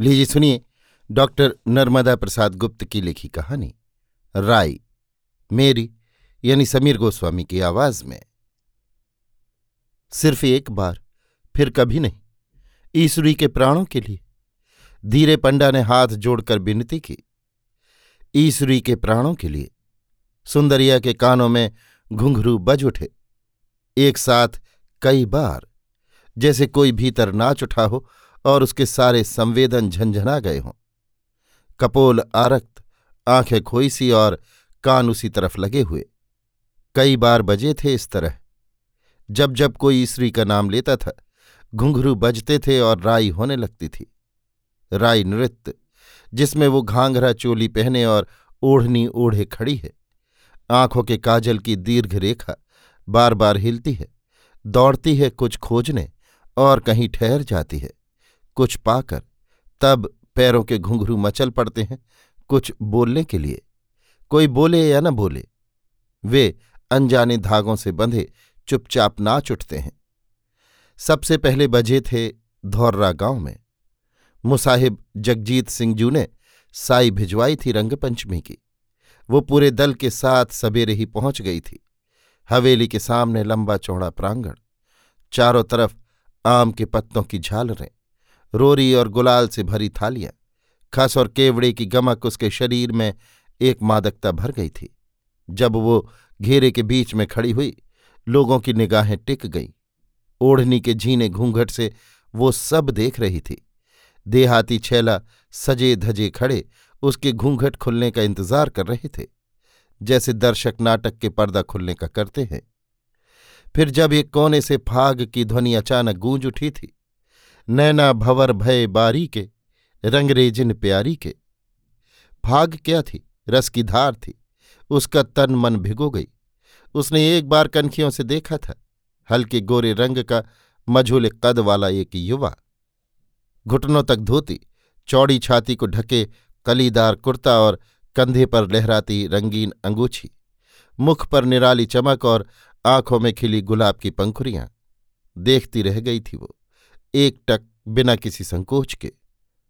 लीजिए, सुनिए, डॉक्टर नर्मदा प्रसाद गुप्त की लिखी कहानी, राय, मेरी, यानी समीर गोस्वामी की आवाज़ में। सिर्फ़ एक बार, फिर कभी नहीं ईश्वरी के प्राणों के लिए, धीरे पंडा ने हाथ जोड़कर विनती की। ईश्वरी के प्राणों के लिए, सुंदरिया के कानों में घुंघरू बज उठे। एक साथ कई बार, जैसे कोई भीतर नाच उठा हो और उसके सारे संवेदन झंझना गए हों। कपोल आरक्त, आँखें खोई सी और कान उसी तरफ़ लगे हुए। कई बार बजे थे इस तरह। जब जब कोई स्त्री का नाम लेता था, घुंघरू बजते थे और राई होने लगती थी। राई नृत्य, जिसमें वो घाघरा चोली पहने और ओढ़नी ओढ़े खड़ी है। आँखों के काजल की दीर्घ रेखा बार बार हिलती है, दौड़ती है कुछ खोजने और कहीं ठहर जाती है। कुछ पाकर तब पैरों के घुंघरू मचल पड़ते हैं कुछ बोलने के लिए। कोई बोले या न बोले, वे अनजाने धागों से बंधे चुपचाप नाच उठते हैं। सबसे पहले बजे थे धौर्रा गाँव में। मुसाहिब जगजीत सिंह जू ने साई भिजवाई थी रंगपंचमी की। वो पूरे दल के साथ सवेरे ही पहुँच गई थी। हवेली के सामने लंबा चौड़ा प्रांगण, चारों तरफ़ आम के पत्तों की झालरें। रोरी और गुलाल से भरी थालियाँ, खस और केवड़े की गमक उसके शरीर में एक मादकता भर गई थी। जब वो घेरे के बीच में खड़ी हुई, लोगों की निगाहें टिक गईं। ओढ़नी के झीने घूंघट से वो सब देख रही थी। देहाती छैला सजे धजे खड़े उसके घूंघट खुलने का इंतज़ार कर रहे थे, जैसे दर्शक नाटक के पर्दा खुलने का करते हैं। फिर जब एक कोने से फाग की ध्वनि अचानक गूंज उठी थी नैना भवर भय बारी के रंगरेजिन प्यारी के। भाग क्या थी? रस की धार थी। उसका तन मन भिगो गई। उसने एक बार कनखियों से देखा था। हल्के गोरे रंग का मझूल कद वाला एक युवा। घुटनों तक धोती, चौड़ी छाती को ढके, कलीदार कुर्ता और कंधे पर लहराती रंगीन अंगूछी मुख पर निराली चमक और आँखों में खिली गुलाब की पंखुरियाँ। देखती रह गई थी वो। एक टक बिना किसी संकोच के।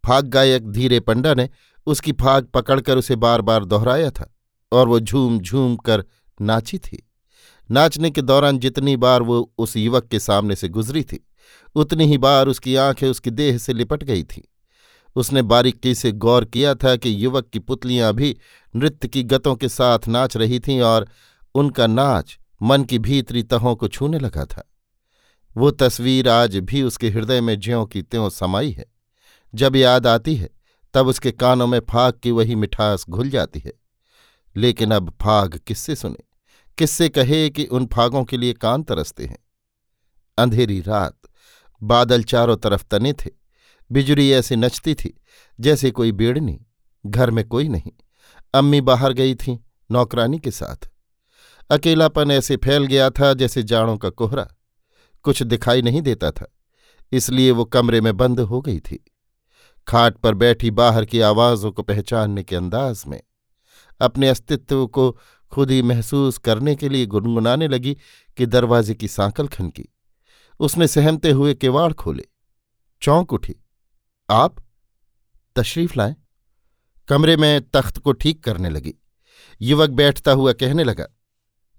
फाग गायक धीरे पंडा ने उसकी फाग पकड़कर उसे बार बार दोहराया था और वो झूम झूम कर नाची थी। नाचने के दौरान जितनी बार वो उस युवक के सामने से गुजरी थी, उतनी ही बार उसकी आँखें उसकी देह से लिपट गई थीं। उसने बारीकी से गौर किया था कि युवक की पुतलियाँ भी नृत्य की गतों के साथ नाच रही थीं और उनका नाच मन की भीतरी तहों को छूने लगा था। वो तस्वीर आज भी उसके हृदय में ज्यों की त्यों समाई है। जब याद आती है, तब उसके कानों में फाग की वही मिठास घुल जाती है। लेकिन अब फाग किससे सुने? किससे कहे कि उन फागों के लिए कान तरसते हैं? अंधेरी रात, बादल चारों तरफ़ तने थे। बिजली ऐसे नचती थी, जैसे कोई बेड़नी। घर में कोई नहीं। अम्मी बाहर गई थी, नौकरानी के साथ। अकेलापन ऐसे फैल गया था जैसे जाड़ों का कोहरा। कुछ दिखाई नहीं देता था, इसलिए वो कमरे में बंद हो गई थी। खाट पर बैठी बाहर की आवाज़ों को पहचानने के अंदाज में, अपने अस्तित्व को खुद ही महसूस करने के लिए गुनगुनाने लगी कि दरवाजे की सांकल खनकी। उसने सहमते हुए किवाड़ खोले। चौंक उठी। आप? तशरीफ़ लाएँ। कमरे में तख्त को ठीक करने लगी। युवक बैठता हुआ कहने लगा,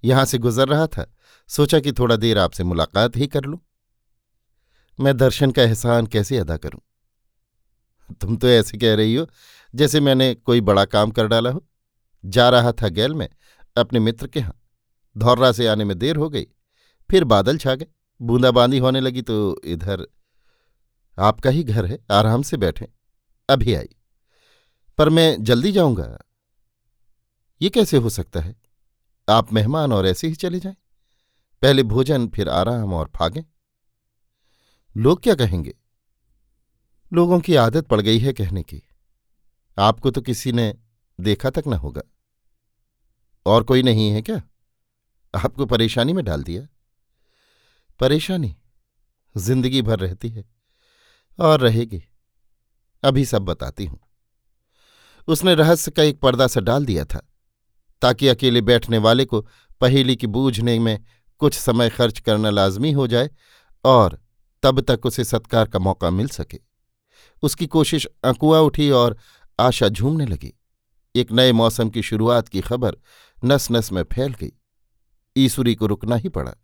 यहाँ से गुजर रहा था। सोचा कि थोड़ा देर आपसे मुलाकात ही कर लूँ। मैं दर्शन का एहसान कैसे अदा करूँ? तुम तो ऐसे कह रही हो, जैसे मैंने कोई बड़ा काम कर डाला हो। जा रहा था गैल में, अपने मित्र के यहाँ। धौर्रा से आने में देर हो गई, फिर बादल छा गए, बूंदाबांदी होने लगी तो इधर आपका ही घर है, आराम से बैठे। अभी आई पर मैं जल्दी जाऊँगा। ये कैसे हो सकता है? आप मेहमान और ऐसे ही चले जाएँ। पहले भोजन, फिर आराम और फागे। लोग क्या कहेंगे? लोगों की आदत पड़ गई है कहने की। आपको तो किसी ने देखा तक न होगा। और कोई नहीं है क्या? आपको परेशानी में डाल दिया। परेशानी, ज़िंदगी भर रहती है और रहेगी। अभी सब बताती हूँ। उसने रहस्य का एक पर्दा सा डाल दिया था, ताकि अकेले बैठने वाले को पहेली की बूझने में कुछ समय खर्च करना लाजमी हो जाए और तब तक उसे सत्कार का मौका मिल सके। उसकी कोशिश अकुआ उठी और आशा झूमने लगी। एक नए मौसम की शुरुआत की खबर नस नस में फैल गई। ईसुरी को रुकना ही पड़ा।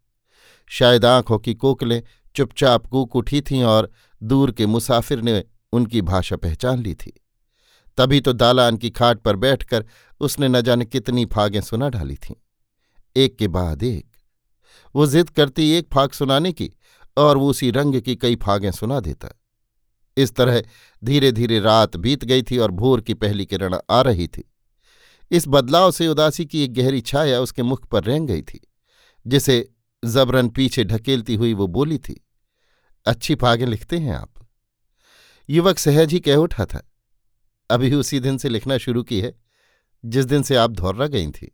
शायद आँखों की कोकलें चुपचाप कूक उठी थीं और दूर के मुसाफिर ने उनकी भाषा पहचान ली थी। तभी तो दालान की खाट पर बैठकर उसने न जाने कितनी फागें सुना डाली थीं। एक के बाद एक। वो जिद करती एक फाग सुनाने की और वो उसी रंग की कई फागें सुना देता। इस तरह धीरे धीरे रात बीत गई थी और भोर की पहली किरण आ रही थी। इस बदलाव से उदासी की एक गहरी छाया उसके मुख पर रेंग गई थी, जिसे जबरन पीछे ढकेलती हुई वो बोली थी, अच्छी फागें लिखते हैं आप। युवक सहज ही कह उठा था, अभी उसी दिन से लिखना शुरू की है, जिस दिन से आप धौर्रा गई थी।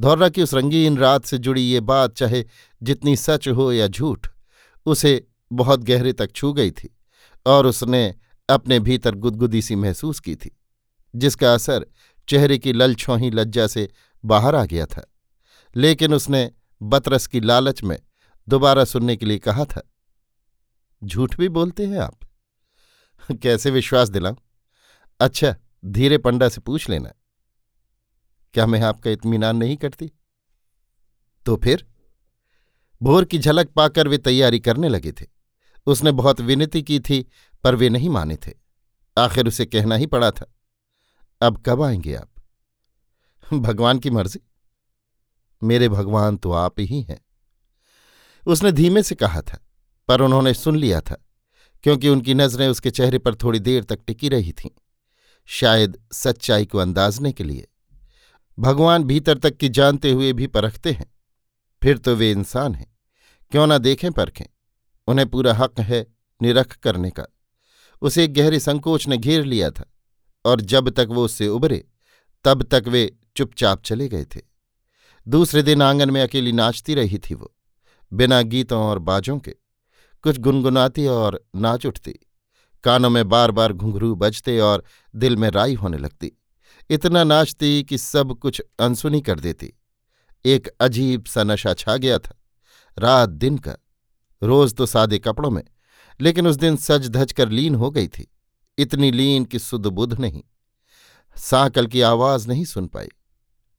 धौर्रा की उस रंगीन रात से जुड़ी ये बात, चाहे जितनी सच हो या झूठ, उसे बहुत गहरे तक छू गई थी और उसने अपने भीतर गुदगुदी सी महसूस की थी, जिसका असर चेहरे की ललछौही लज्जा से बाहर आ गया था। लेकिन उसने बतरस की लालच में दोबारा सुनने के लिए कहा था, झूठ भी बोलते हैं आप? कैसे विश्वास दिलाऊं? अच्छा धीरे पंडा से पूछ लेना। क्या मैं आपका इत्मीनान नहीं करती? तो फिर? भोर की झलक पाकर वे तैयारी करने लगे थे। उसने बहुत विनती की थी, पर वे नहीं माने थे। आखिर उसे कहना ही पड़ा था, अब कब आएँगे आप? भगवान की मर्ज़ी। मेरे भगवान तो आप ही हैं। उसने धीमे से कहा था, पर उन्होंने सुन लिया था, क्योंकि उनकी नज़रें उसके चेहरे पर थोड़ी देर तक टिकी रही थीं, शायद सच्चाई को अंदाजने के लिए। भगवान भीतर तक की जानते हुए भी परखते हैं। फिर तो वे इंसान हैं। क्यों ना देखें परखें? उन्हें पूरा हक है निरख करने का। उसे एक गहरे संकोच ने घेर लिया था और जब तक वो उससे उभरे, तब तक वे चुपचाप चले गए थे। दूसरे दिन आँगन में अकेली नाचती रही थी वो, बिना गीतों और बाजों के। कुछ गुनगुनाती और नाच उठती। कानों में बार बार घुंघरू बजते और दिल में राई होने लगती। इतना नाचती कि सब कुछ अनसुनी कर देती। एक अजीब सा नशा छा गया था। रात दिन का, रोज तो सादे कपड़ों में, लेकिन उस दिन सज धज कर लीन हो गई थी। इतनी लीन कि सुध बुध नहीं। साकल की आवाज़ नहीं सुन पाई।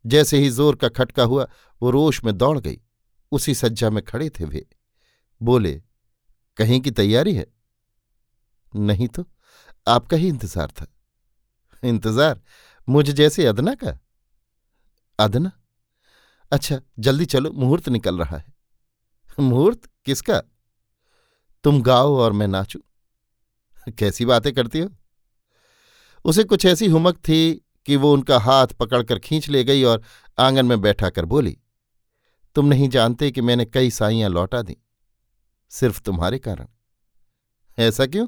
जैसे ही ज़ोर का खटका हुआ, वो रोश में दौड़ गई। उसी सज्जा में खड़े थे वे। बोले, कहीं की तैयारी है? नहीं तो आपका ही इंतज़ार था। इंतज़ार? मुझ जैसे अदना का? अदना? अच्छा जल्दी चलो, मुहूर्त निकल रहा है। मुहूर्त? किसका? तुम गाओ और मैं नाचू। कैसी बातें करती हो? उसे कुछ ऐसी हुमक थी कि वो उनका हाथ पकड़कर खींच ले गई और आँगन में बैठा कर बोली, तुम नहीं जानते कि मैंने कई साइयाँ लौटा दी, सिर्फ़ तुम्हारे कारण। ऐसा क्यों?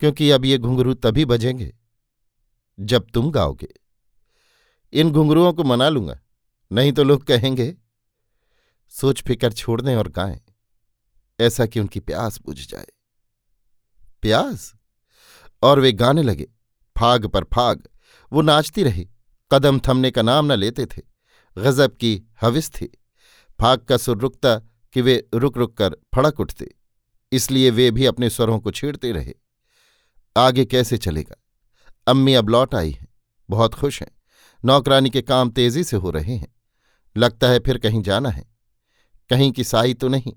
क्योंकि अब ये घुंघरू तभी बजेंगे जब तुम गाओगे। इन घुंघरुओं को मना लूँगा, नहीं तो लोग कहेंगे, सोच फिकर छोड़ दें और गाएँ, ऐसा कि उनकी प्यास बुझ जाए। प्यास? और वे गाने लगे, फाग पर फाग, वो नाचती रही, कदम थमने का नाम न लेते थे, गजब की हविस थी। फाग का सुर रुकता कि वे रुक रुक कर फड़क उठते, इसलिए वे भी अपने स्वरों को छेड़ते रहे। आगे कैसे चलेगा? अम्मी अब लौट आई हैं। बहुत खुश हैं। नौकरानी के काम तेज़ी से हो रहे हैं। लगता है फिर कहीं जाना है। कहीं की साई तो नहीं।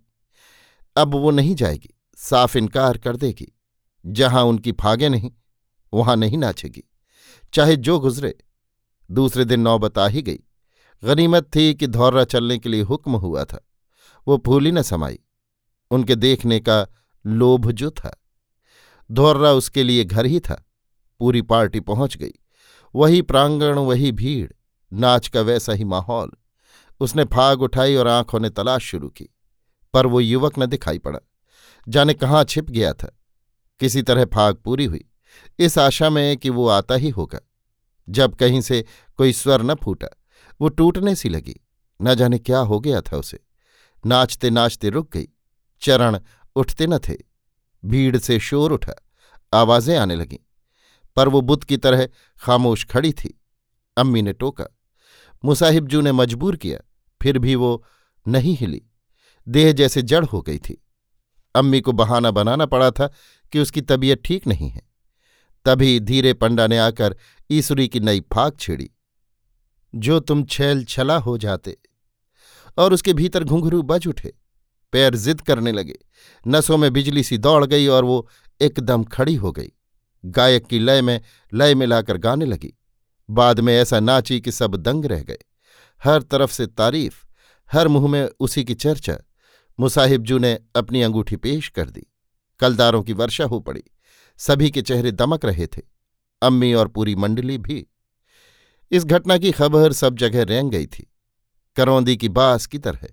अब वो नहीं जाएगी। साफ़ इनकार कर देगी। जहाँ उनकी फागे नहीं, वहाँ नहीं नाचेगी। चाहे जो गुजरे। दूसरे दिन नौबत आ ही गई। गनीमत थी कि धौर्रा चलने के लिए हुक्म हुआ था। वो भूली न समाई। उनके देखने का लोभ जो था। धौर्रा उसके लिए घर ही था। पूरी पार्टी पहुँच गई। वही प्रांगण, वही भीड़, नाच का वैसा ही माहौल। उसने फाग उठाई और आँखों ने तलाश शुरू की, पर वो युवक न दिखाई पड़ा। जाने कहाँ छिप गया था। किसी तरह फाग पूरी हुई। इस आशा में कि वो आता ही होगा। जब कहीं से कोई स्वर न फूटा, वो टूटने सी लगी। न जाने क्या हो गया था उसे। नाचते नाचते रुक गई। चरण उठते न थे। भीड़ से शोर उठा। आवाज़ें आने लगीं। पर वो बुद्ध की तरह खामोश खड़ी थी। अम्मी ने टोका। मुसाहिबजू ने मजबूर किया, फिर भी वो नहीं हिली। देह जैसे जड़ हो गई थी। अम्मी को बहाना बनाना पड़ा था कि उसकी तबीयत ठीक नहीं है। तभी धीरे पंडा ने आकर ईश्वरी की नई फाक छेड़ी। जो तुम छैल छला हो जाते। और उसके भीतर घुंघरू बज उठे। पैर जिद करने लगे। नसों में बिजली सी दौड़ गई और वो एकदम खड़ी हो गई। गायक की लय में, लय मिलाकर गाने लगी। बाद में ऐसा नाची कि सब दंग रह गए। हर तरफ़ से तारीफ़, हर मुँह में उसी की चर्चा। मुसाहिबजू ने अपनी अंगूठी पेश कर दी। कलदारों की वर्षा हो पड़ी। सभी के चेहरे दमक रहे थे। अम्मी और पूरी मंडली भी। इस घटना की खबर सब जगह रेंग गई थी। करौंदी की बास की तरह।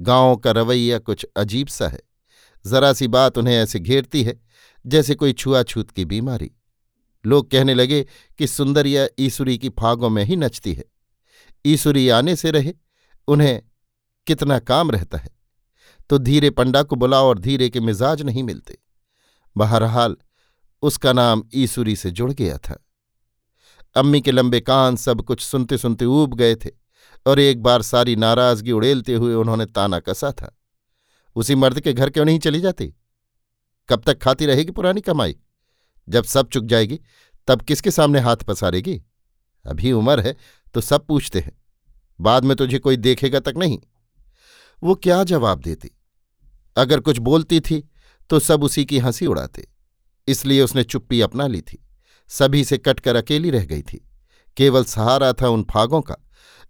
गाँव का रवैया कुछ अजीब सा है। जरा सी बात उन्हें ऐसे घेरती है जैसे कोई छुआछूत की बीमारी। लोग कहने लगे कि सुंदरिया ईसुरी की फागों में ही नचती है। ईसुरी आने से रहे, उन्हें कितना काम रहता है। तो धीरे पंडा को बुलाओ और धीरे के मिजाज नहीं मिलते। बहरहाल, उसका नाम ईसुरी से जुड़ गया था। अम्मी के लंबे कान सब कुछ सुनते सुनते ऊब गए थे और एक बार सारी नाराज़गी उड़ेलते हुए उन्होंने ताना कसा था। उसी मर्द के घर क्यों नहीं चली जाती? कब तक खाती रहेगी पुरानी कमाई? जब सब चुक जाएगी, तब किसके सामने हाथ पसारेगी? अभी उम्र है तो सब पूछते हैं। बाद में तुझे कोई देखेगा तक नहीं। वो क्या जवाब देती? अगर कुछ बोलती थी तो सब उसी की हँसी उड़ाते। इसलिए उसने चुप्पी अपना ली थी। सभी से कटकर अकेली रह गई थी। केवल सहारा था उन फागों का,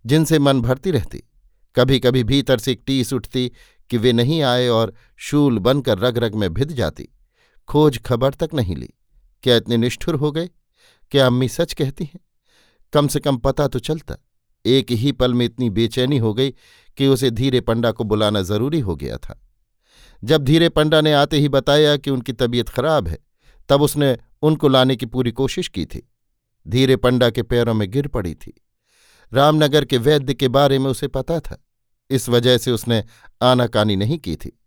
जिनसे मन भरती रहती। कभी कभी भीतर से एक टीस उठती कि वे नहीं आए और शूल बनकर रग रग में भिद जाती। खोज खबर तक नहीं ली। क्या इतने निष्ठुर हो गए? क्या अम्मी सच कहती हैं? कम से कम पता तो चलता। एक ही पल में इतनी बेचैनी हो गई कि उसे धीरे पंडा को बुलाना ज़रूरी हो गया था। जब धीरे पंडा ने आते ही बताया कि उनकी तबीयत खराब है, तब उसने उनको लाने की पूरी कोशिश की थी। धीरे पंडा के पैरों में गिर पड़ी थी। रामनगर के वैद्य के बारे में उसे पता था। इस वजह से उसने आनाकानी नहीं की थी।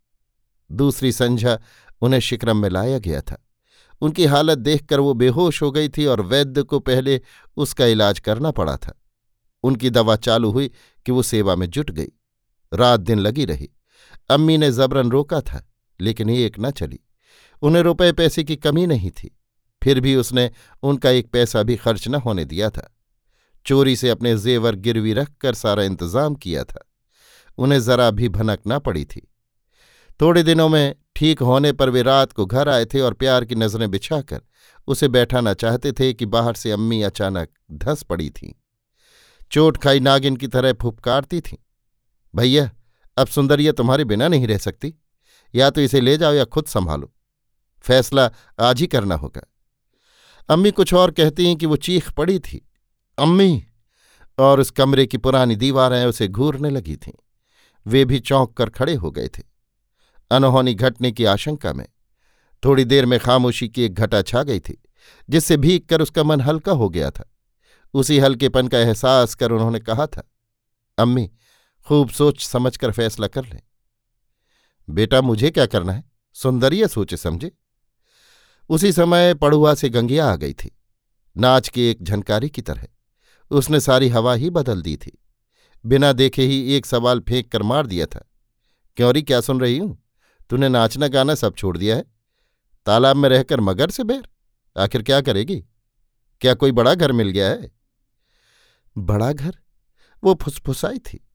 दूसरी संझा उन्हें शिक्रम में लाया गया था। उनकी हालत देखकर वो बेहोश हो गई थी और वैद्य को पहले उसका इलाज करना पड़ा था। उनकी दवा चालू हुई कि वो सेवा में जुट गई। रात दिन लगी रही। अम्मी ने जबरन रोका था, लेकिन एक न चली। उन्हें रुपए पैसे की कमी नहीं थी। फिर भी उसने उनका एक पैसा भी खर्च न होने दिया था। चोरी से अपने जेवर गिरवी रखकर सारा इंतज़ाम किया था। उन्हें जरा भी भनक न पड़ी थी। थोड़े दिनों में ठीक होने पर वे रात को घर आए थे और प्यार की नज़रें बिछाकर उसे बैठाना चाहते थे कि बाहर से अम्मी अचानक धंस पड़ी थीं। चोट खाई नागिन की तरह फुपकारती थीं। भैया, अब सुंदरिया तुम्हारे बिना नहीं रह सकती। या तो इसे ले जाओ या खुद संभालो। फैसला आज ही करना होगा। अम्मी कुछ और कहती हैं कि वो चीख पड़ी थी। अम्मी! और उस कमरे की पुरानी दीवारें उसे घूरने लगी थीं। वे भी चौंक कर खड़े हो गए थे। अनहोनी घटने की आशंका में थोड़ी देर में खामोशी की एक घटा छा गई थी, जिससे भीग कर उसका मन हल्का हो गया था। उसी हल्केपन का एहसास कर उन्होंने कहा था, अम्मी, खूब सोच समझकर फैसला कर लें। बेटा, मुझे क्या करना है? सुंदरिया सोचे समझे? उसी समय पड़ुआ से गंगिया आ गई थी। नाच की एक झनकारी की तरह, उसने सारी हवा ही बदल दी थी। बिना देखे ही एक सवाल फेंक कर मार दिया था। क्योंरी क्या सुन रही हूँ? तूने नाचना गाना सब छोड़ दिया है। तालाब में रहकर मगर से बैर। आखिर क्या करेगी? क्या कोई बड़ा घर मिल गया है? बड़ा घर? वो फुसफुसाई थी।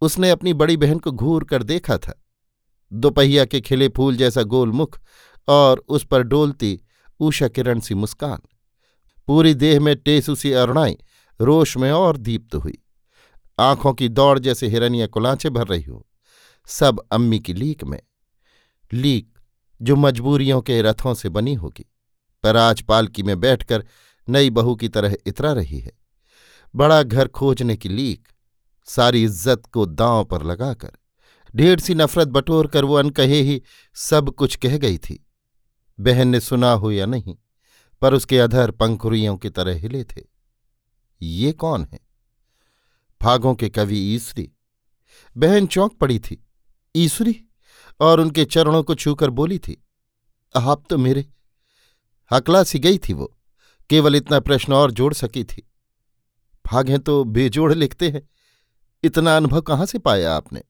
उसने अपनी बड़ी बहन को घूर कर देखा था। दोपहिया के खिले फूल जैसा गोल मुख और उस पर डोलती ऊषा किरण सी मुस्कान। पूरी देह में टेसू सी अरुणाई रोश में और दीप्त हुई। आँखों की दौड़ जैसे हिरनिया कुलांचे भर रही हो। सब अम्मी की लीक में। लीक जो मजबूरियों के रथों से बनी होगी, पर आज पालकी में बैठकर नई बहू की तरह इतरा रही है। बड़ा घर खोजने की लीक, सारी इज़्ज़त को दांव पर लगाकर, ढेर सी नफरत बटोर कर वो अनकहे ही सब कुछ कह गई थी। बहन ने सुना हो या नहीं, पर उसके अधर पंखुरियों की तरह हिले थे। ये कौन है? फागों के कवि ईसरी। बहन चौंक पड़ी थी। ईसरी? और उनके चरणों को छूकर बोली थी, आप तो मेरे हकला सी गई थी वो, केवल इतना प्रश्न और जोड़ सकी थी। फागें तो बेजोड़ लिखते हैं, इतना अनुभव कहाँ से पाया आपने?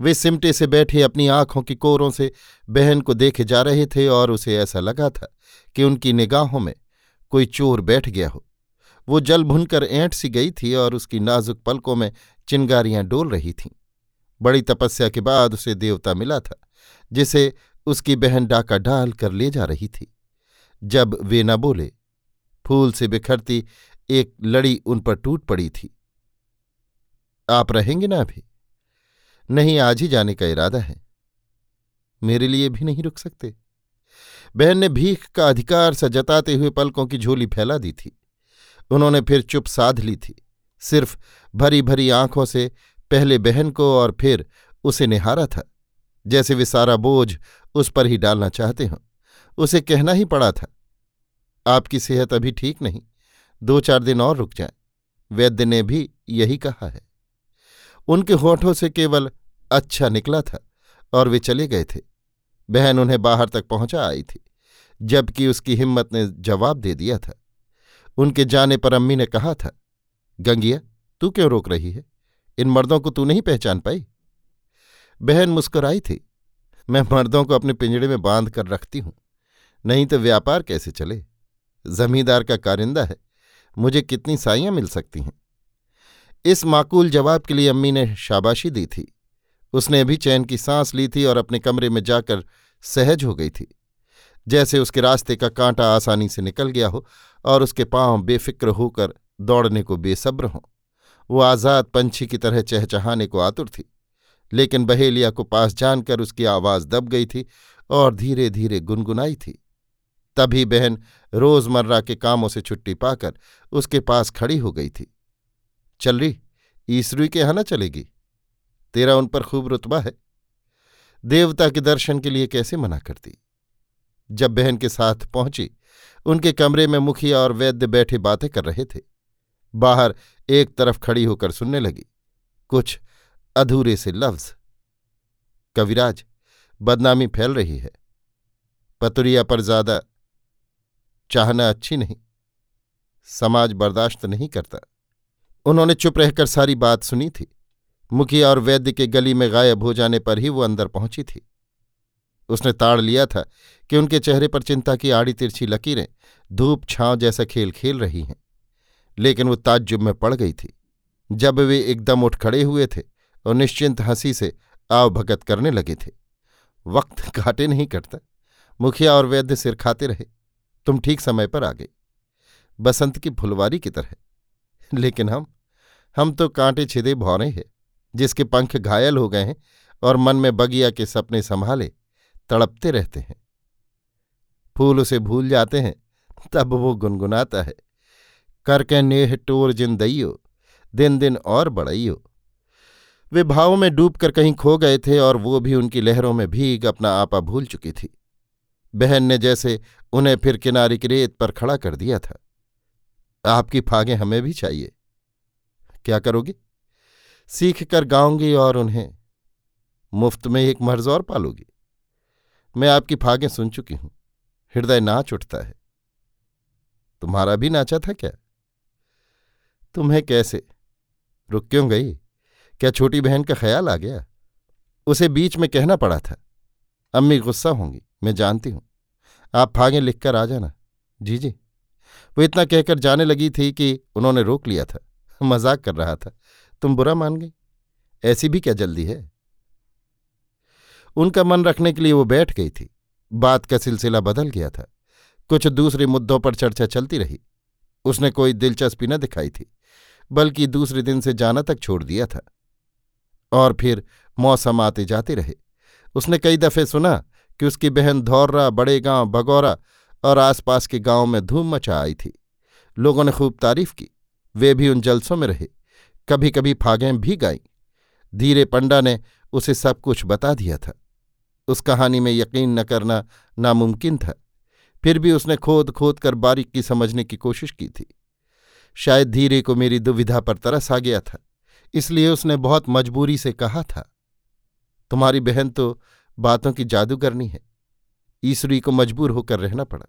वे सिमटे से बैठे अपनी आँखों की कोरों से बहन को देखे जा रहे थे और उसे ऐसा लगा था कि उनकी निगाहों में कोई चोर बैठ गया हो। वो जल भुनकर ऐंठ सी गई थी और उसकी नाजुक पलकों में चिंगारियाँ डोल रही थीं। बड़ी तपस्या के बाद उसे देवता मिला था, जिसे उसकी बहन डाका डाल कर ले जा रही थी। जब वे न बोले, फूल से बिखरती एक लड़ी उन पर टूट पड़ी थी। आप रहेंगे ना अभी? नहीं, आज ही जाने का इरादा है। मेरे लिए भी नहीं रुक सकते। बहन ने भीख का अधिकार सा जताते हुए पलकों की झोली फैला दी थी। उन्होंने फिर चुप साध ली थी। सिर्फ़ भरी भरी आँखों से पहले बहन को और फिर उसे निहारा था। जैसे वे सारा बोझ उस पर ही डालना चाहते हों, उसे कहना ही पड़ा था, आपकी सेहत अभी ठीक नहीं, दो चार दिन और रुक जाए, वैद्य ने भी यही कहा है। उनके होठों से केवल अच्छा निकला था और वे चले गए थे। बहन उन्हें बाहर तक पहुँचा आई थी, जबकि उसकी हिम्मत ने जवाब दे दिया था। उनके जाने पर अम्मी ने कहा था, गंगिया, तू क्यों रोक रही है? इन मर्दों को तू नहीं पहचान पाई? बहन मुस्कुराई थी, मैं मर्दों को अपने पिंजड़े में बाँध कर रखती हूँ, नहीं तो व्यापार कैसे चले? जमींदार का कारिंदा है, मुझे कितनी साइयाँ मिल सकती हैं? इस माकूल जवाब के लिए अम्मी ने शाबाशी दी थी। उसने अभी चैन की सांस ली थी और अपने कमरे में जाकर सहज हो गई थी। जैसे उसके रास्ते का कांटा आसानी से निकल गया हो और उसके पाँव बेफिक्र होकर दौड़ने को बेसब्र हों। वो आज़ाद पंछी की तरह चहचहाने को आतुर थी, लेकिन बहेलिया को पास जानकर उसकी आवाज़ दब गई थी और धीरे धीरे गुनगुनाई थी। तभी बहन रोज़मर्रा के कामों से छुट्टी पाकर उसके पास खड़ी हो गई थी। चल रही ईसरुई के यहाँ न चलेगी? तेरा उन पर खूब रुतबा है। देवता के दर्शन के लिए कैसे मना करती? जब बहन के साथ पहुँची, उनके कमरे में मुखिया और वैद्य बैठे बातें कर रहे थे। बाहर एक तरफ़ खड़ी होकर सुनने लगी, कुछ अधूरे से लफ्ज। कविराज, बदनामी फैल रही है। पतुरिया पर ज़्यादा चाहना अच्छी नहीं। समाज बर्दाश्त नहीं करता। उन्होंने चुप रहकर सारी बात सुनी थी। मुखिया और वैद्य के गली में गायब हो जाने पर ही वो अंदर पहुँची थी। उसने ताड़ लिया था कि उनके चेहरे पर चिंता की आड़ी तिरछी लकीरें धूप छांव जैसा खेल खेल रही हैं। लेकिन वो ताज्जुब में पड़ गई थी। जब वे एकदम उठ खड़े हुए थे और निश्चिंत हँसी से आवभगत करने लगे थे। वक्त घाटे नहीं करता। मुखिया और वैद्य सिर खाते रहे। तुम ठीक समय पर आ गई बसंत की फुलवारी की तरह। लेकिन हम हम तो कांटे छिदे भौरे हैं, जिसके पंख घायल हो गए हैं और मन में बगिया के सपने संभाले। तड़पते रहते हैं। फूल उसे भूल जाते हैं, तब वो गुनगुनाता है। करके नेह टोर जिन दइयो दिन दिन और बड़इयो। वे भावों में डूबकर कहीं खो गए थे और वो भी उनकी लहरों में भीग अपना आपा भूल चुकी थी। बहन ने जैसे उन्हें फिर किनारे की रेत पर खड़ा कर दिया था। आपकी फागें हमें भी चाहिए। क्या करोगी? सीख कर गाऊँगी और उन्हें मुफ़्त में एक मर्ज और पालोगी। मैं आपकी फागें सुन चुकी हूँ। हृदय नाच उठता है। तुम्हारा भी नाचा था क्या? तुम्हें कैसे? रुक क्यों गई? क्या छोटी बहन का ख्याल आ गया? उसे बीच में कहना पड़ा था। अम्मी गुस्सा होंगी, मैं जानती हूँ। आप फागे लिखकर आ जाना। जी जी। वो इतना कहकर जाने लगी थी कि उन्होंने रोक लिया था। मज़ाक कर रहा था। तुम बुरा मान गई। ऐसी भी क्या जल्दी है? उनका मन रखने के लिए वो बैठ गई थी। बात का सिलसिला बदल गया था। कुछ दूसरे मुद्दों पर चर्चा चलती रही। उसने कोई दिलचस्पी न दिखाई थी, बल्कि दूसरे दिन से जाना तक छोड़ दिया था। और फिर मौसम आते जाते रहे। उसने कई दफे सुना कि उसकी बहन धौर्रा बड़े गाँव बगौरा और आसपास के गाँव में धूम मचा आई थी। लोगों ने खूब तारीफ़ की। वे भी उन जलसों में रहे। कभी कभी फागें भी गाईं। धीरे पंडा ने उसे सब कुछ बता दिया था। उस कहानी में यकीन न करना नामुमकिन था। फिर भी उसने खोद खोद कर बारीकी समझने की कोशिश की थी। शायद धीरे को मेरी दुविधा पर तरस आ गया था, इसलिए उसने बहुत मजबूरी से कहा था, तुम्हारी बहन तो बातों की जादूगरनी है। ईश्वरी को मजबूर होकर रहना पड़ा।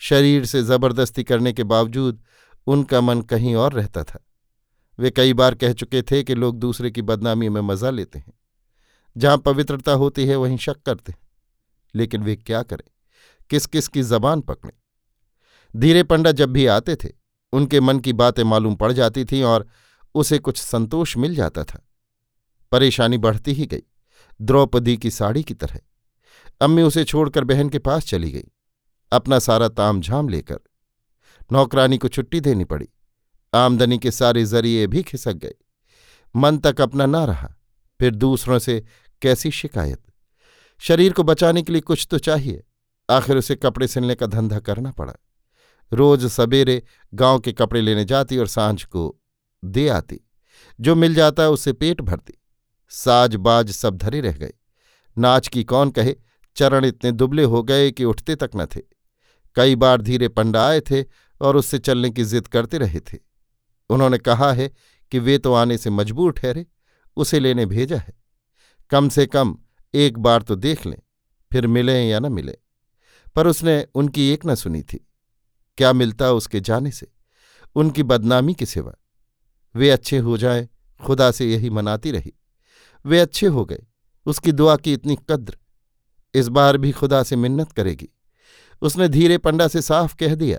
शरीर से ज़बरदस्ती करने के बावजूद उनका मन कहीं और रहता था। वे कई बार कह चुके थे कि लोग दूसरे की बदनामी में मज़ा लेते हैं। जहाँ पवित्रता होती है, वहीं शक करते लेकिन वे क्या करें? किस किस की जबान पकड़े? धीरे पंडा जब भी आते थे, उनके मन की बातें मालूम पड़ जाती थीं और उसे कुछ संतोष मिल जाता था। परेशानी बढ़ती ही गई। द्रौपदी की साड़ी की तरह। अम्मी उसे छोड़कर बहन के पास चली गई। अपना सारा ताम झाम लेकर। नौकरानी को छुट्टी देनी पड़ी। आमदनी के सारे ज़रिए भी खिसक गए। मन तक अपना ना रहा। फिर दूसरों से कैसी शिकायत? शरीर को बचाने के लिए कुछ तो चाहिए। आखिर उसे कपड़े सिलने का धंधा करना पड़ा। रोज सवेरे गाँव के कपड़े लेने जाती और साँझ को दे आती। जो मिल जाता उससे पेट भरती। साज बाज सब धरे रह गए। नाच की कौन कहे? चरण इतने दुबले हो गए कि उठते तक न थे। कई बार धीरे पंडा आए थे और उससे चलने की जिद करते रहे थे। उन्होंने कहा है कि वे तो आने से मजबूर ठहरे। उसे लेने भेजा है। कम से कम एक बार तो देख लें, फिर मिलें या न मिलें। पर उसने उनकी एक न सुनी थी। क्या मिलता उसके जाने से? उनकी बदनामी के सिवा। वे अच्छे हो जाएँ, खुदा से यही मनाती रही। वे अच्छे हो गए, उसकी दुआ की इतनी कद्र। इस बार भी खुदा से मिन्नत करेगी। उसने धीरे पंडा से साफ़ कह दिया,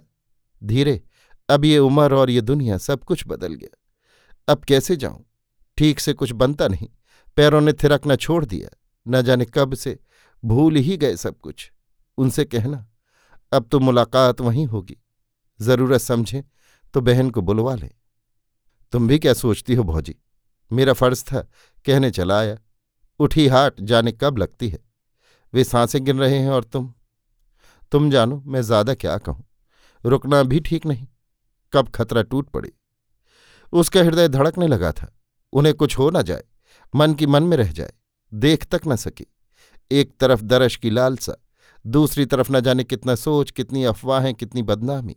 धीरे, अब ये उम्र और ये दुनिया सब कुछ बदल गया। अब कैसे जाऊँ? ठीक से कुछ बनता नहीं। पैरों ने थिरकना छोड़ दिया। न जाने कब से। भूल ही गए सब कुछ। उनसे कहना, अब तो मुलाकात वहीं होगी। ज़रूरत समझे तो बहन को बुलवा ले। तुम भी क्या सोचती हो भौजी? मेरा फ़र्ज़ था, कहने चला आया। उठी हाट, जाने कब लगती है। वे साँसें गिन रहे हैं और तुम? तुम जानो, मैं ज़्यादा क्या कहूँ? रुकना भी ठीक नहीं। कब खतरा टूट पड़े। उसका हृदय धड़कने लगा था। उन्हें कुछ हो ना जाए। मन की मन में रह जाए, देख तक न सके। एक तरफ़ दरश की लालसा, दूसरी तरफ़ न जाने कितना सोच, कितनी अफवाहें, कितनी बदनामी।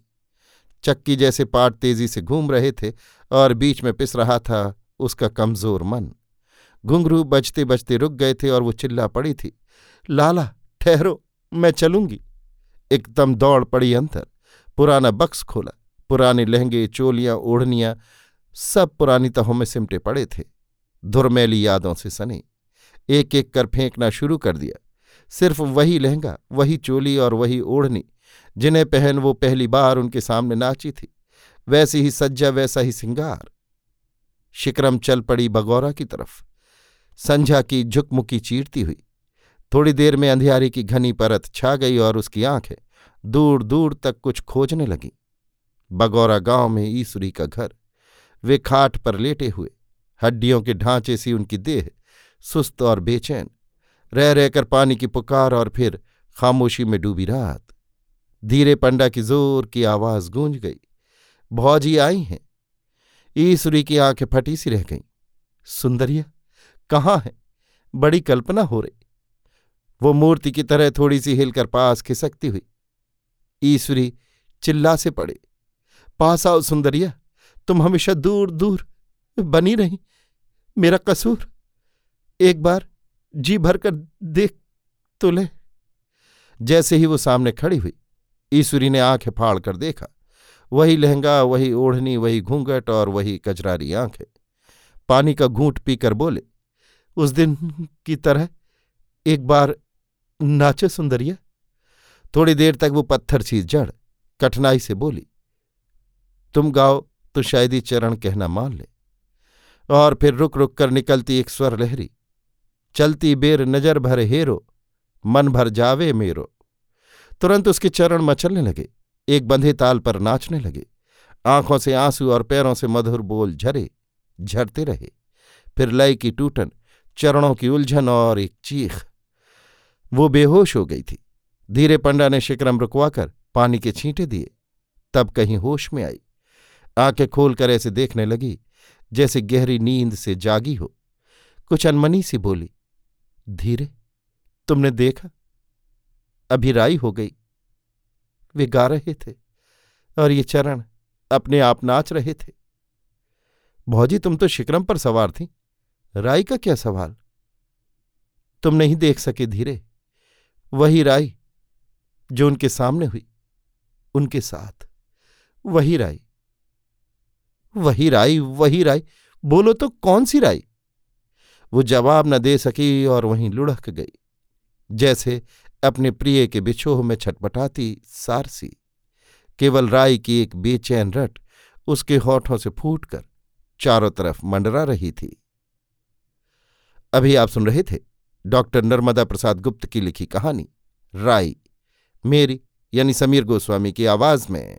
चक्की जैसे पाट तेज़ी से घूम रहे थे और बीच में पिस रहा था उसका कमज़ोर मन। घुंघरू बजते बजते रुक गए थे और वो चिल्ला पड़ी थी, लाला, ठहरो, मैं चलूँगी। एकदम दौड़ पड़ी अंतर पुराना बक्स खोला, पुराने लहंगे, चोलियाँ, ओढ़नियाँ, सब पुरानी तहों में सिमटे पड़े थे। धुरमैली यादों से सने। एक एक कर फेंकना शुरू कर दिया। सिर्फ़ वही लहंगा, वही चोली और वही ओढ़नी, जिन्हें पहन वो पहली बार उनके सामने नाची थी, वैसी ही सज्जा, वैसा ही सिंगार। शिक्रम चल पड़ी बगौरा की तरफ़। संझा की झुकमुकी चीरती हुई। थोड़ी देर में अंधियारी की घनी परत छा गई और उसकी आँखें दूर दूर तक कुछ खोजने लगी। बगौरा गाँव में ईसुरी का घर। वे खाट पर लेटे हुए। हड्डियों के ढांचे सी उनकी देह सुस्त और बेचैन। रह रहकर पानी की पुकार और फिर खामोशी में डूबी रात। धीरे पंडा की ज़ोर की आवाज़ गूंज गई। भौजी आई हैं। ईसुरी की आँखें फटी सी रह गईं। सुंदरिया, कहाँ है? बड़ी कल्पना हो रही। वो मूर्ति की तरह थोड़ी सी हिलकर पास खिसकती हुई। ईश्वरी चिल्ला से पड़े। पास आओ सुंदरिया, तुम हमेशा दूर दूर बनी रही। मेरा कसूर एक बार जी भर कर देख तो ले। जैसे ही वो सामने खड़ी हुई ईश्वरी ने आँखें फाड़ कर देखा। वही लहंगा, वही ओढ़नी, वही घूंघट और वही कजरारी आँखें। पानी का घूंट पीकर बोले, उस दिन की तरह एक बार नाचे सुंदरिया। थोड़ी देर तक वो पत्थर सी जड़ कठिनाई से बोली, तुम गाओ तो शायद ही चरण कहना मान ले। और फिर रुक रुक कर निकलती एक स्वर लहरी। चलती बेर नज़र भर हेरो, मन भर जावे मेरो। तुरंत उसके चरण मचलने लगे, एक बंधे ताल पर नाचने लगे। आँखों से आँसू और पैरों से मधुर बोल झरे, झरते रहे। फिर लय की टूटन, चरणों की उलझन और एक चीख। वो बेहोश हो गई थी। धीरे पंडा ने शिक्रम रुकवाकर पानी के छींटे दिए। तब कहीं होश में आई। आँखें खोलकर ऐसे देखने लगी जैसे गहरी नींद से जागी हो। कुछ अनमनी सी बोली, धीरे, तुमने देखा? अभी राई हो गई। वे गा रहे थे और ये चरण अपने आप नाच रहे थे। भौजी, तुम तो शिक्रम पर सवार थी। राई का क्या सवाल? तुम नहीं देख सके धीरे। वही राई जो उनके सामने हुई, उनके साथ। वही राई वही राई वही राई। बोलो तो कौन सी राई? वो जवाब न दे सकी और वहीं लुढ़क गई। जैसे अपने प्रिय के बिछोह में छटपटाती सारसी। केवल राय की एक बेचैन रट उसके होठों से फूटकर चारों तरफ़ मंडरा रही थी। अभी आप सुन रहे थे डॉक्टर नर्मदा प्रसाद गुप्त की लिखी कहानी, राई। मेरी, यानी समीर गोस्वामी की आवाज़ में।